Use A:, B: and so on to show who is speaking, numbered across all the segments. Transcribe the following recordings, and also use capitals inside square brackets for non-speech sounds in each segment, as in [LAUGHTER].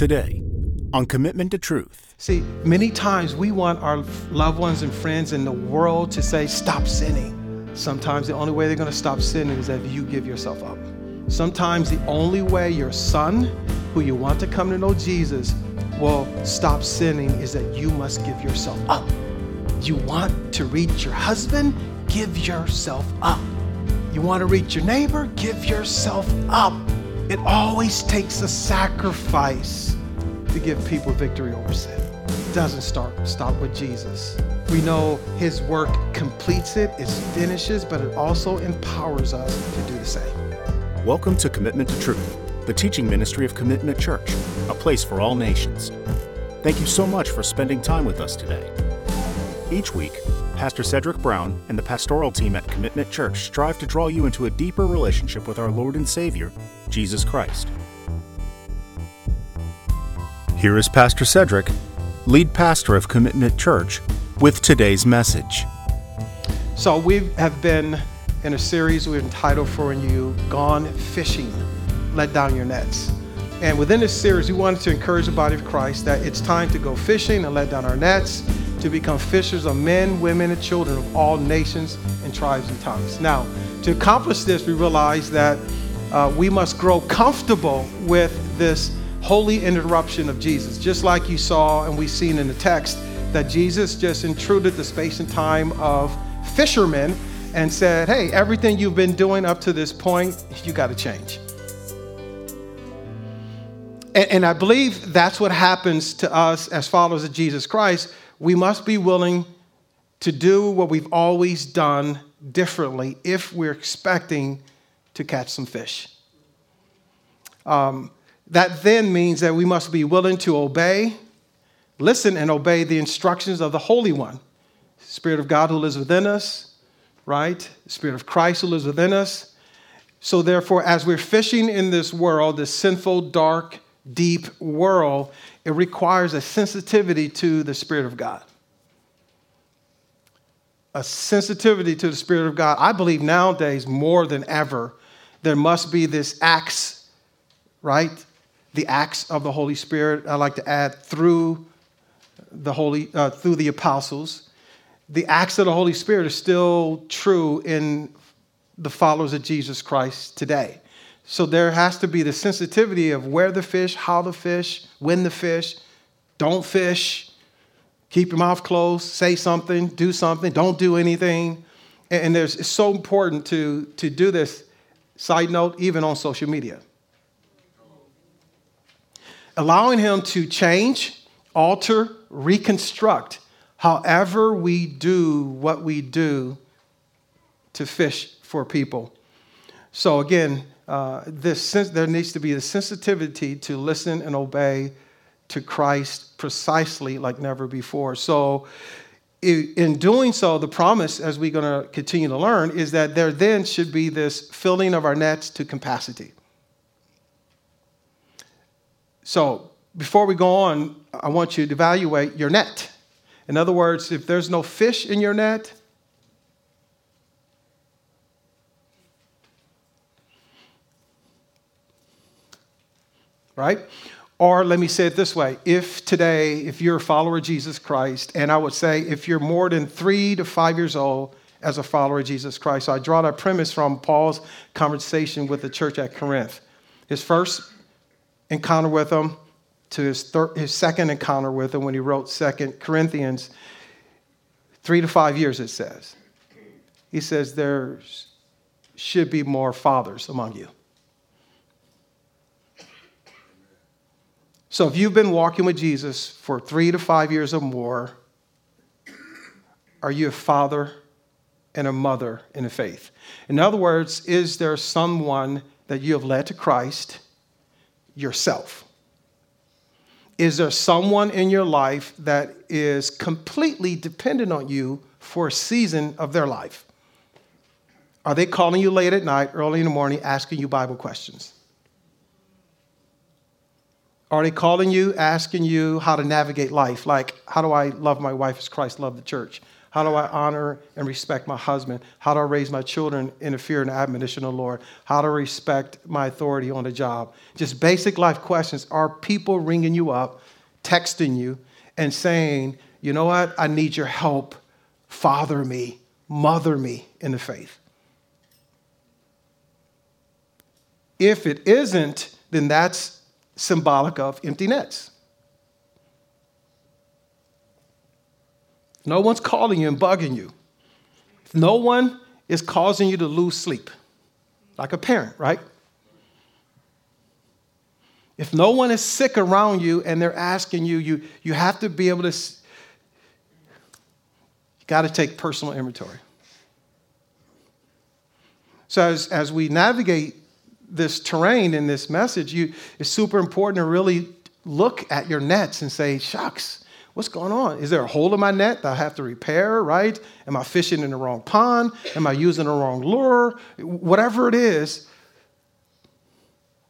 A: Today, on Commitment to Truth.
B: See, many times we want our loved ones and friends in the world to say, stop sinning. Sometimes the only way they're going to stop sinning is if you give yourself up. Sometimes the only way your son, who you want to come to know Jesus, will stop sinning is that you must give yourself up. You want to reach your husband? Give yourself up. You want to reach your neighbor? Give yourself up. It always takes a sacrifice to give people victory over sin. It doesn't start stop with Jesus. We know his work completes it, it finishes, but it also empowers us to do the same.
A: Welcome to Commitment to Truth, the teaching ministry of Commitment Church, a place for all nations. Thank you so much for spending time with us today. Each week, Pastor Cedric Brown and the pastoral team at Commitment Church strive to draw you into a deeper relationship with our Lord and Savior, Jesus Christ. Here is Pastor Cedric, lead pastor of Commitment Church, with today's message.
B: So, we have been in a series we've entitled for you Gone Fishing, Let Down Your Nets. And within this series, we wanted to encourage the body of Christ that it's time to go fishing and let down our nets to become fishers of men, women, and children of all nations and tribes and tongues. Now, to accomplish this, we realize that uh, we must grow comfortable with this holy interruption of Jesus, just like you saw and we've seen in the text that Jesus just intruded the space and time of fishermen and said, Hey, everything you've been doing up to this point, you got to change. And, and I believe that's what happens to us as followers of Jesus Christ we must be willing to do what we've always done differently if we're expecting to catch some fish. Um, that then means that we must be willing to obey, listen, and obey the instructions of the Holy One, Spirit of God who lives within us, right? Spirit of Christ who lives within us. So, therefore, as we're fishing in this world, this sinful, dark, deep world, it requires a sensitivity to the Spirit of God. A sensitivity to the Spirit of God. I believe nowadays, more than ever, there must be this acts, right? The acts of the Holy Spirit. I like to add through the Holy, uh, through the apostles. The acts of the Holy Spirit are still true in the followers of Jesus Christ today. So there has to be the sensitivity of where the fish, how the fish, when the fish, don't fish, keep your mouth closed, say something, do something, don't do anything. And there's, it's so important to, to do this, side note, even on social media. Allowing Him to change, alter, reconstruct however we do what we do to fish for people. So, again, uh, this there needs to be the sensitivity to listen and obey to Christ precisely like never before. So, in doing so, the promise, as we're going to continue to learn, is that there then should be this filling of our nets to capacity. So, before we go on, I want you to evaluate your net. In other words, if there's no fish in your net, right? Or let me say it this way if today, if you're a follower of Jesus Christ, and I would say if you're more than three to five years old as a follower of Jesus Christ, so I draw that premise from Paul's conversation with the church at Corinth. His first encounter with them to his, thir- his second encounter with them when he wrote Second Corinthians, three to five years, it says. He says, There should be more fathers among you. So if you've been walking with Jesus for three to five years or more, are you a father and a mother in the faith? In other words, is there someone that you have led to Christ yourself? Is there someone in your life that is completely dependent on you for a season of their life? Are they calling you late at night, early in the morning, asking you Bible questions? Are they calling you, asking you how to navigate life? Like, how do I love my wife as Christ loved the church? How do I honor and respect my husband? How do I raise my children in the fear and admonition of the Lord? How I respect my authority on the job? Just basic life questions. Are people ringing you up, texting you, and saying, you know what? I need your help. Father me, mother me in the faith. If it isn't, then that's symbolic of empty nets. No one's calling you and bugging you. No one is causing you to lose sleep, like a parent, right? If no one is sick around you and they're asking you, you, you have to be able to, you got to take personal inventory. So as, as we navigate this terrain in this message, you, it's super important to really look at your nets and say, shucks, what's going on? Is there a hole in my net that I have to repair, right? Am I fishing in the wrong pond? Am I using the wrong lure? Whatever it is,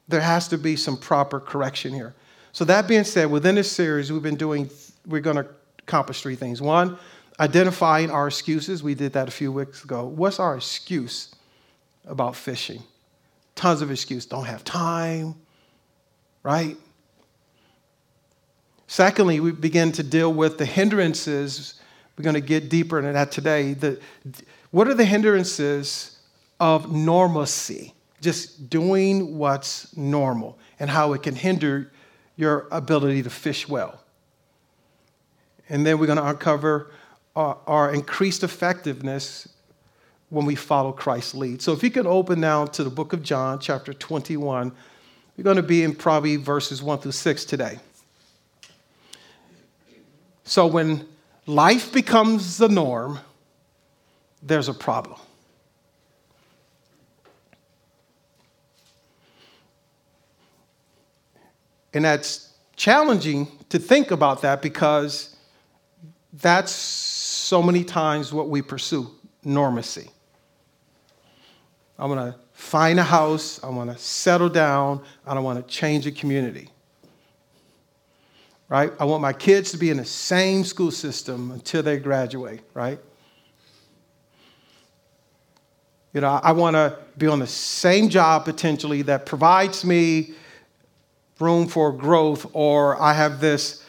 B: there has to be some proper correction here. So, that being said, within this series, we've been doing, we're going to accomplish three things. One, identifying our excuses. We did that a few weeks ago. What's our excuse about fishing? Tons of excuses. Don't have time, right? Secondly, we begin to deal with the hindrances. We're going to get deeper into that today. The, what are the hindrances of normalcy? Just doing what's normal and how it can hinder your ability to fish well. And then we're going to uncover our, our increased effectiveness when we follow Christ's lead. So if you can open now to the book of John, chapter 21, we're going to be in probably verses 1 through 6 today. So when life becomes the norm, there's a problem. And that's challenging to think about that because that's so many times what we pursue normacy. I want to find a house. I want to settle down. I don't want to change the community. Right? I want my kids to be in the same school system until they graduate, right? You know, I want to be on the same job potentially that provides me room for growth, or I have this,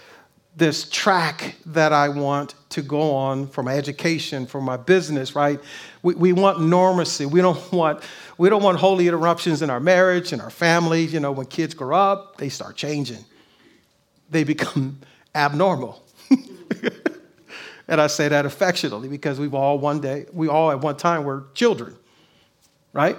B: this track that I want to go on for my education, for my business, right? We, we want normacy. We don't want, we don't want holy interruptions in our marriage and our families. You know, when kids grow up, they start changing. They become abnormal. [LAUGHS] and I say that affectionately because we've all one day, we all at one time were children, right?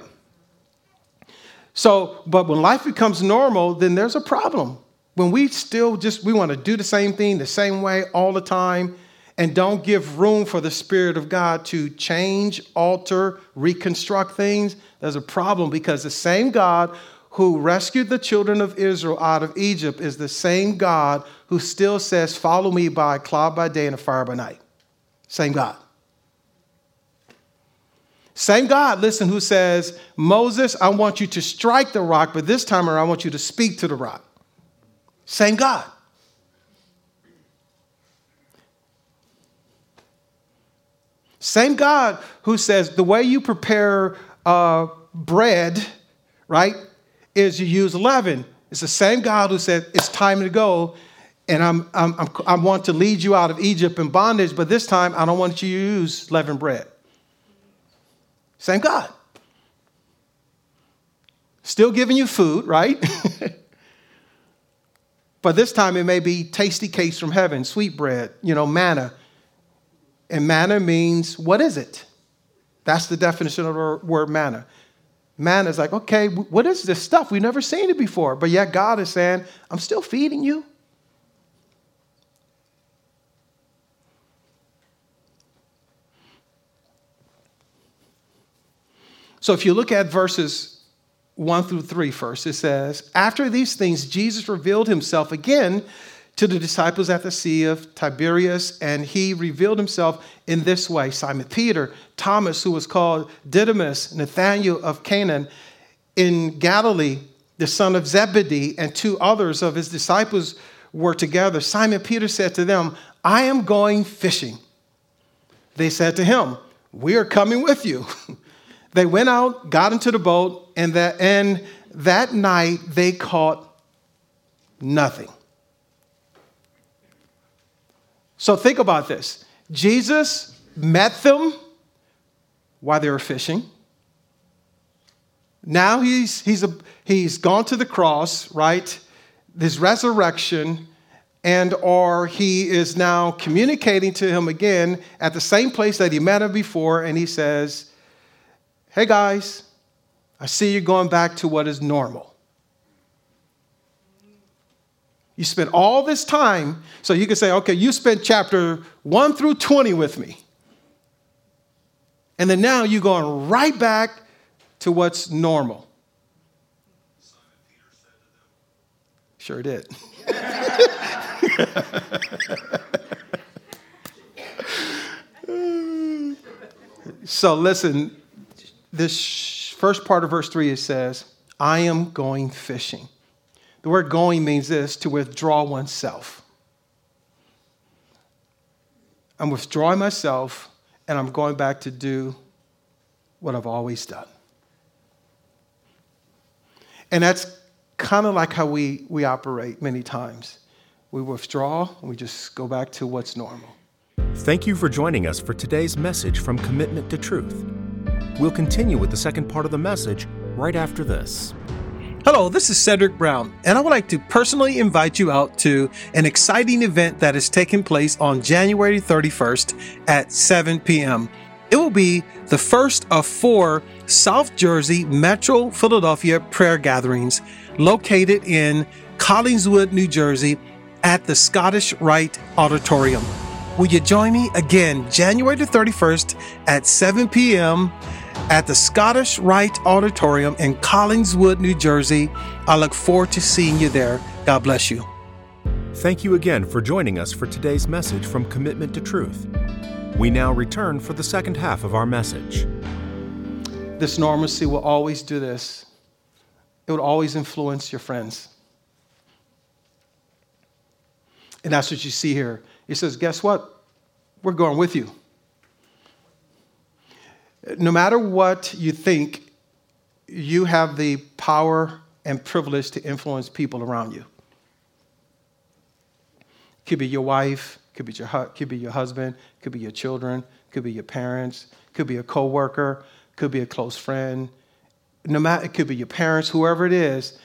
B: So, but when life becomes normal, then there's a problem. When we still just, we want to do the same thing the same way all the time, and don't give room for the Spirit of God to change, alter, reconstruct things, there's a problem because the same God who rescued the children of Israel out of Egypt is the same God who still says, Follow me by a cloud by day and a fire by night. Same God. Same God, listen, who says, Moses, I want you to strike the rock, but this time around, I want you to speak to the rock. Same God. Same God who says the way you prepare uh, bread, right, is you use leaven. It's the same God who said it's time to go, and I'm, I'm, I'm, i want to lead you out of Egypt in bondage, but this time I don't want you to use leavened bread. Same God. Still giving you food, right? [LAUGHS] but this time it may be tasty cakes from heaven, sweet bread, you know, manna and manna means, what is it? That's the definition of the word manna. Manna is like, okay, what is this stuff? We've never seen it before. But yet God is saying, I'm still feeding you. So if you look at verses 1 through 3 first, it says, After these things, Jesus revealed himself again to the disciples at the Sea of Tiberias, and he revealed himself in this way Simon Peter, Thomas, who was called Didymus, Nathanael of Canaan in Galilee, the son of Zebedee, and two others of his disciples were together. Simon Peter said to them, I am going fishing. they said to him, We are coming with you. [LAUGHS] they went out, got into the boat, and that, and that night they caught nothing. So think about this Jesus met them while they were fishing. Now he's, he's, a, he's gone to the cross, right? His resurrection, and or he is now communicating to him again at the same place that he met him before, and he says, Hey guys, I see you going back to what is normal. You spent all this time, so you can say, okay, you spent chapter 1 through 20 with me. And then now you're going right back to what's normal. Sure did. [LAUGHS] so listen, this first part of verse 3 it says, I am going fishing. The word going means this to withdraw oneself. I'm withdrawing myself and I'm going back to do what I've always done. And that's kind of like how we, we operate many times. We withdraw and we just go back to what's normal.
A: Thank you for joining us for today's message from Commitment to Truth. We'll continue with the second part of the message right after this.
B: Hello, this is Cedric Brown, and I would like to personally invite you out to an exciting event that is taking place on January 31st at 7 p.m. It will be the first of four South Jersey Metro Philadelphia prayer gatherings located in Collingswood, New Jersey at the Scottish Rite Auditorium. Will you join me again January the 31st at 7 p.m at the Scottish Rite Auditorium in Collingswood, New Jersey. I look forward to seeing you there. God bless you.
A: Thank you again for joining us for today's message from Commitment to Truth. We now return for the second half of our message.
B: This normalcy will always do this, it will always influence your friends. And that's what you see here. He says, Guess what? We're going with you no matter what you think, you have the power and privilege to influence people around you. Could be your wife, could be your, could be your husband, could be your children, could be your parents, could be a coworker, could be a close friend. No matter, it could be your parents, whoever it is.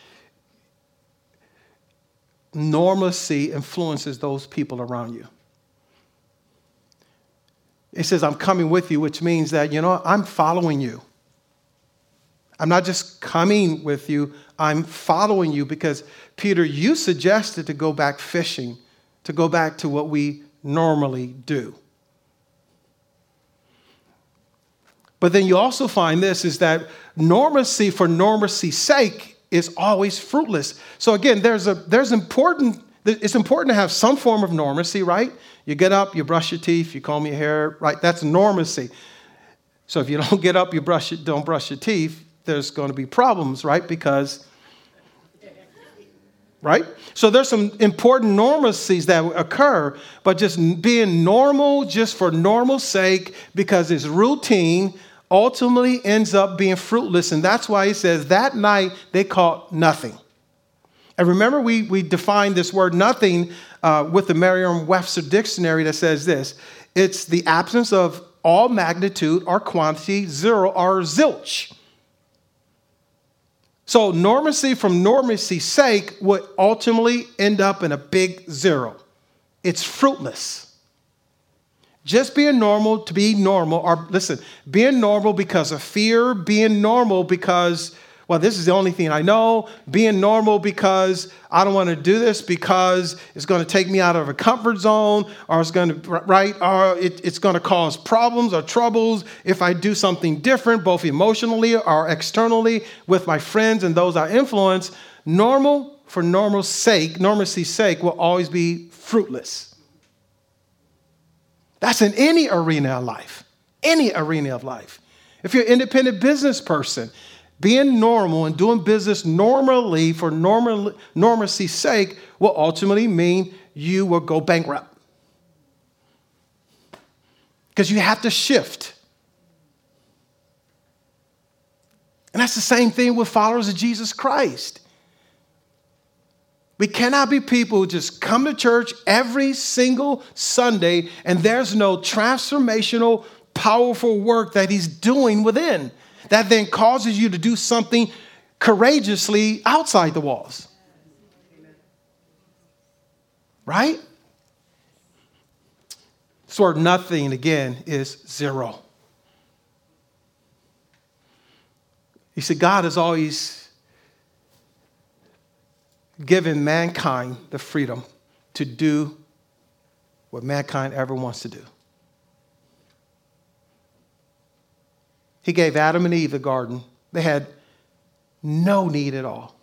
B: Normalcy influences those people around you. It says, I'm coming with you, which means that, you know, I'm following you. I'm not just coming with you, I'm following you because, Peter, you suggested to go back fishing, to go back to what we normally do. But then you also find this is that normacy for normacy's sake is always fruitless. So again, there's a there's important it's important to have some form of normacy, right? You get up, you brush your teeth, you comb your hair, right? That's normacy. So if you [LAUGHS] don't get up, you brush it, don't brush your teeth, there's going to be problems, right? Because right? So there's some important normacies that occur, but just being normal just for normal sake because it's routine ultimately ends up being fruitless. And that's why he says that night they caught nothing. And remember, we, we defined this word nothing uh, with the Merriam Webster dictionary that says this it's the absence of all magnitude or quantity, zero or zilch. So, normacy from normacy's sake would ultimately end up in a big zero. It's fruitless. Just being normal to be normal, or listen, being normal because of fear, being normal because well, this is the only thing I know, being normal because I don't want to do this because it's going to take me out of a comfort zone or it's going to, right, or it, it's going to cause problems or troubles if I do something different, both emotionally or externally with my friends and those I influence. Normal for normal sake, normalcy's sake, will always be fruitless. That's in any arena of life, any arena of life. If you're an independent business person, being normal and doing business normally for normal, normalcy's sake will ultimately mean you will go bankrupt. because you have to shift. And that's the same thing with followers of Jesus Christ. We cannot be people who just come to church every single Sunday and there's no transformational, powerful work that He's doing within that then causes you to do something courageously outside the walls. Right? This word nothing again is zero. You see, God has always given mankind the freedom to do what mankind ever wants to do. He gave Adam and Eve the garden. They had no need at all.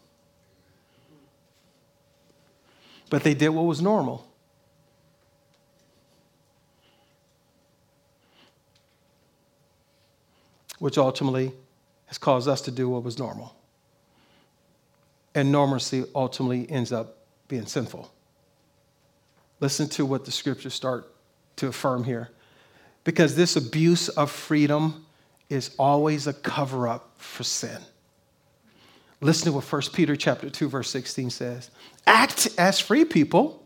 B: But they did what was normal. Which ultimately has caused us to do what was normal. And normalcy ultimately ends up being sinful. Listen to what the scriptures start to affirm here. Because this abuse of freedom is always a cover up for sin. Listen to what 1 Peter chapter 2 verse 16 says. Act as free people,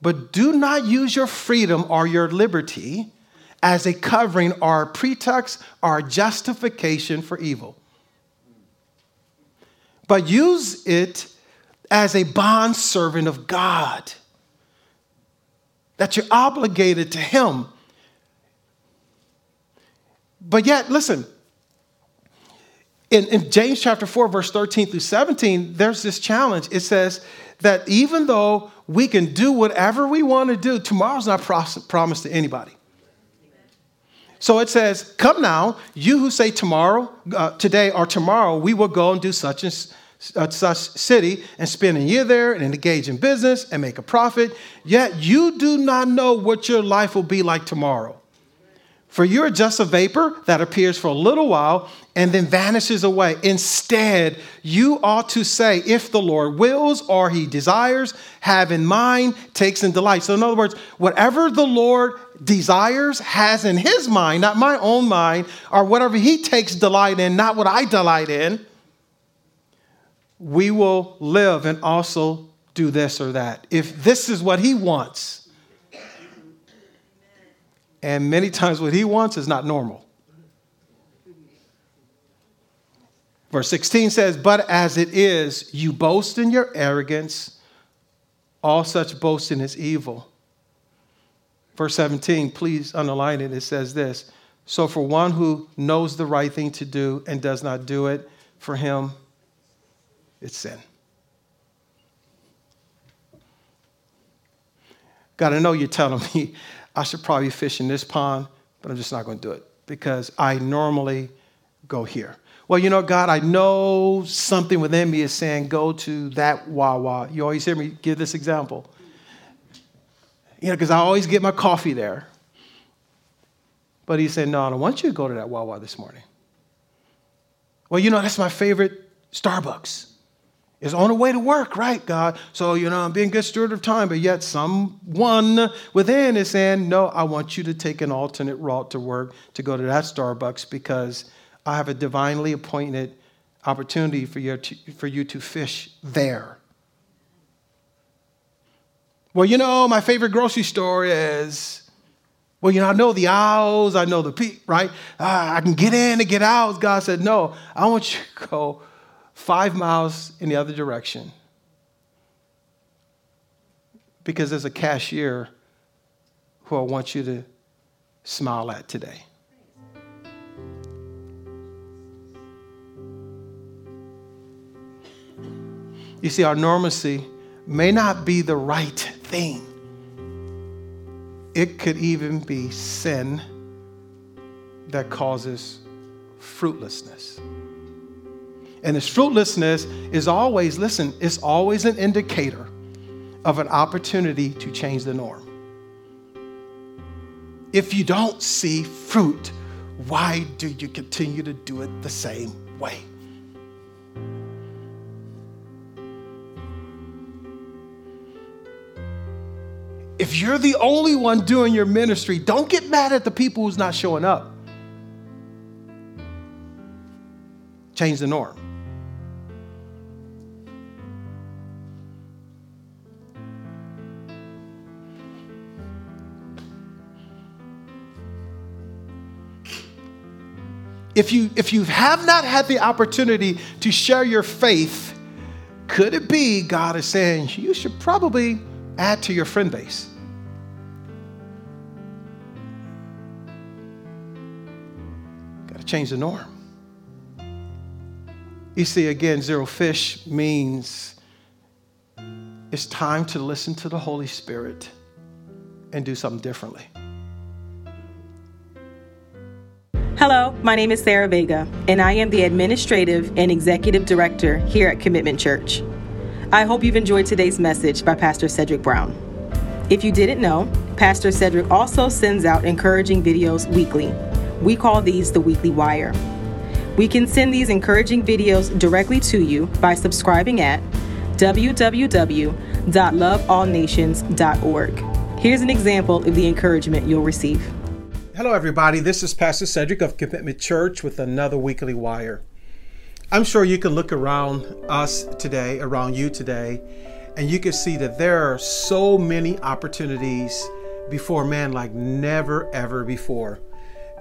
B: but do not use your freedom or your liberty as a covering or a pretext or justification for evil. But use it as a bond servant of God. That you're obligated to Him. But yet, listen, in, in, James chapter 4, verse 13 through 17, there's this challenge. It says that even though we can do whatever we want to do, tomorrow's not promised to anybody. So it says, Come now, you who say tomorrow, uh, today or tomorrow, we will go and do such and uh, such city and spend a year there and engage in business and make a profit. Yet you do not know what your life will be like tomorrow. For you're just a vapor that appears for a little while and then vanishes away. Instead, you ought to say, if the Lord wills or he desires, have in mind, takes in delight. So, in other words, whatever the Lord desires, has in his mind, not my own mind, or whatever he takes delight in, not what I delight in, we will live and also do this or that. If this is what he wants, and many times what he wants is not normal. Verse 16 says, But as it is, you boast in your arrogance, all such boasting is evil. Verse 17, please underline it. It says this So for one who knows the right thing to do and does not do it, for him, it's sin. God, I know you're telling me I should probably fish in this pond, but I'm just not going to do it because I normally go here. Well, you know, God, I know something within me is saying go to that Wawa. You always hear me give this example. You know, because I always get my coffee there. But he said, No, I don't want you to go to that Wawa this morning. Well, you know, that's my favorite Starbucks. It's on the way to work, right, God? So, you know, I'm being good steward of time, but yet someone within is saying, No, I want you to take an alternate route to work to go to that Starbucks because I have a divinely appointed opportunity for you to, for you to fish there. Well, you know, my favorite grocery store is, well, you know, I know the aisles, I know the people, right? Ah, I can get in and get out. God said, no, I want you to go five miles in the other direction because there's a cashier who I want you to smile at today. You see, our normalcy may not be the right thing, it could even be sin that causes fruitlessness. And this fruitlessness is always, listen, it's always an indicator of an opportunity to change the norm. If you don't see fruit, why do you continue to do it the same way? if you're the only one doing your ministry, don't get mad at the people who's not showing up. Change the norm. If you if you have not had the opportunity to share your faith could it be god is saying you should probably add to your friend base? Got to change the norm. You see again zero fish means it's time to listen to the holy spirit and do something differently
C: Hello, my name is Sarah Vega, and I am the Administrative and Executive Director here at Commitment Church. I hope you've enjoyed today's message by Pastor Cedric Brown. If you didn't know, Pastor Cedric also sends out encouraging videos weekly. We call these the Weekly Wire. We can send these encouraging videos directly to you by subscribing at www.loveallnations.org. Here's an example of the encouragement you'll receive.
B: Hello, everybody. This is Pastor Cedric of Commitment Church with another weekly wire. I'm sure you can look around us today, around you today, and you can see that there are so many opportunities before man like never ever before.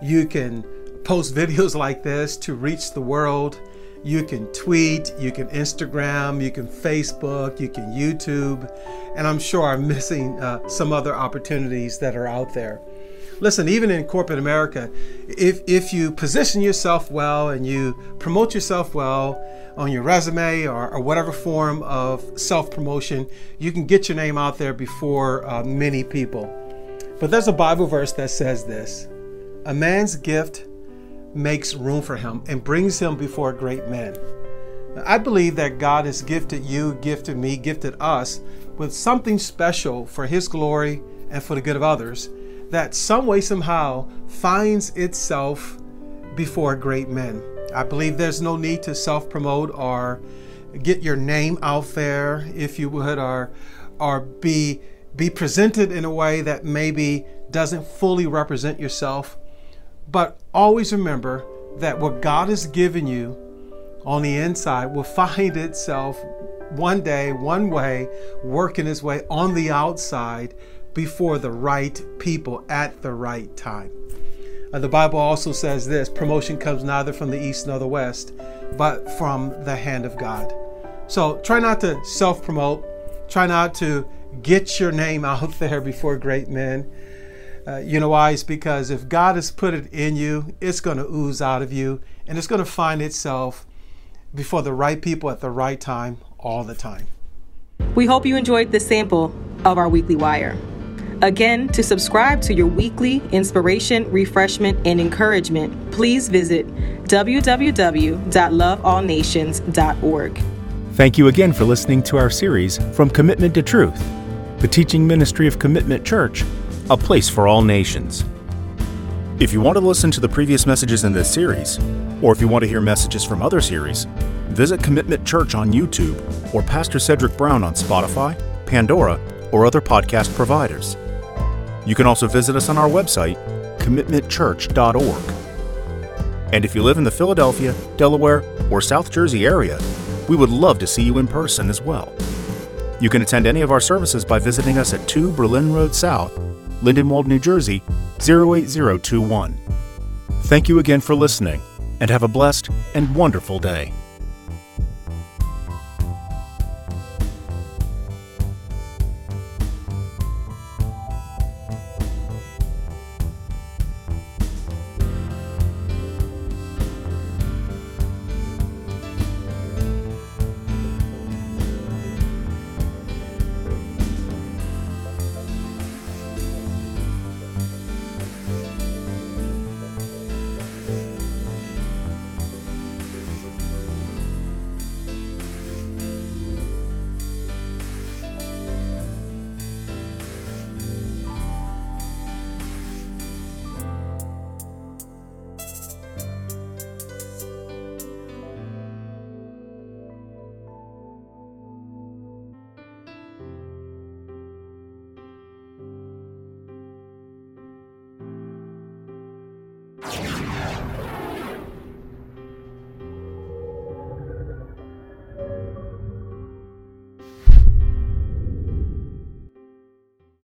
B: You can post [LAUGHS] videos like this to reach the world. You can tweet, you can Instagram, you can Facebook, you can YouTube, and I'm sure I'm [LAUGHS] missing uh, some other opportunities that are out there. Listen, even in corporate America, if, if you position yourself well and you promote yourself well on your resume or, or whatever form of self promotion, you can get your name out there before uh, many people. But there's a Bible verse that says this A man's gift makes room for him and brings him before great men. I believe that God has gifted you, gifted me, gifted us with something special for His glory and for the good of others that some way, somehow finds itself before great men. I believe there's no need to self promote or get your name out there, if you would, or, or be, be presented in a way that maybe doesn't fully represent yourself. But always remember that what God has given you on the inside will find itself one day, one way, working its way on the outside before the right people at the right time. Uh, the Bible also says this promotion comes neither from the east nor the west, but from the hand of God. So try not to self promote, try not to get your name [LAUGHS] out there before great men. Uh, you know why? It's because if God has put it in you, it's going to ooze out of you and it's going to find itself before the right people at the right time all the time.
C: We hope you enjoyed this sample of our weekly wire. Again, to subscribe to your weekly inspiration, refreshment, and encouragement, please visit www.loveallnations.org.
A: Thank you again for listening to our series, From Commitment to Truth, the teaching ministry of Commitment Church, a place for all nations. If you want to listen to the previous messages in this series, or if you want to hear messages from other series, visit Commitment Church on YouTube or Pastor Cedric Brown on Spotify, Pandora, or other podcast providers. You can also visit us on our website, commitmentchurch.org. And if you live in the Philadelphia, Delaware, or South Jersey area, we would love to see you in person as well. You can attend any of our services by visiting us at 2 Berlin Road South, Lindenwold, New Jersey 08021. Thank you again for listening, and have a blessed and wonderful day.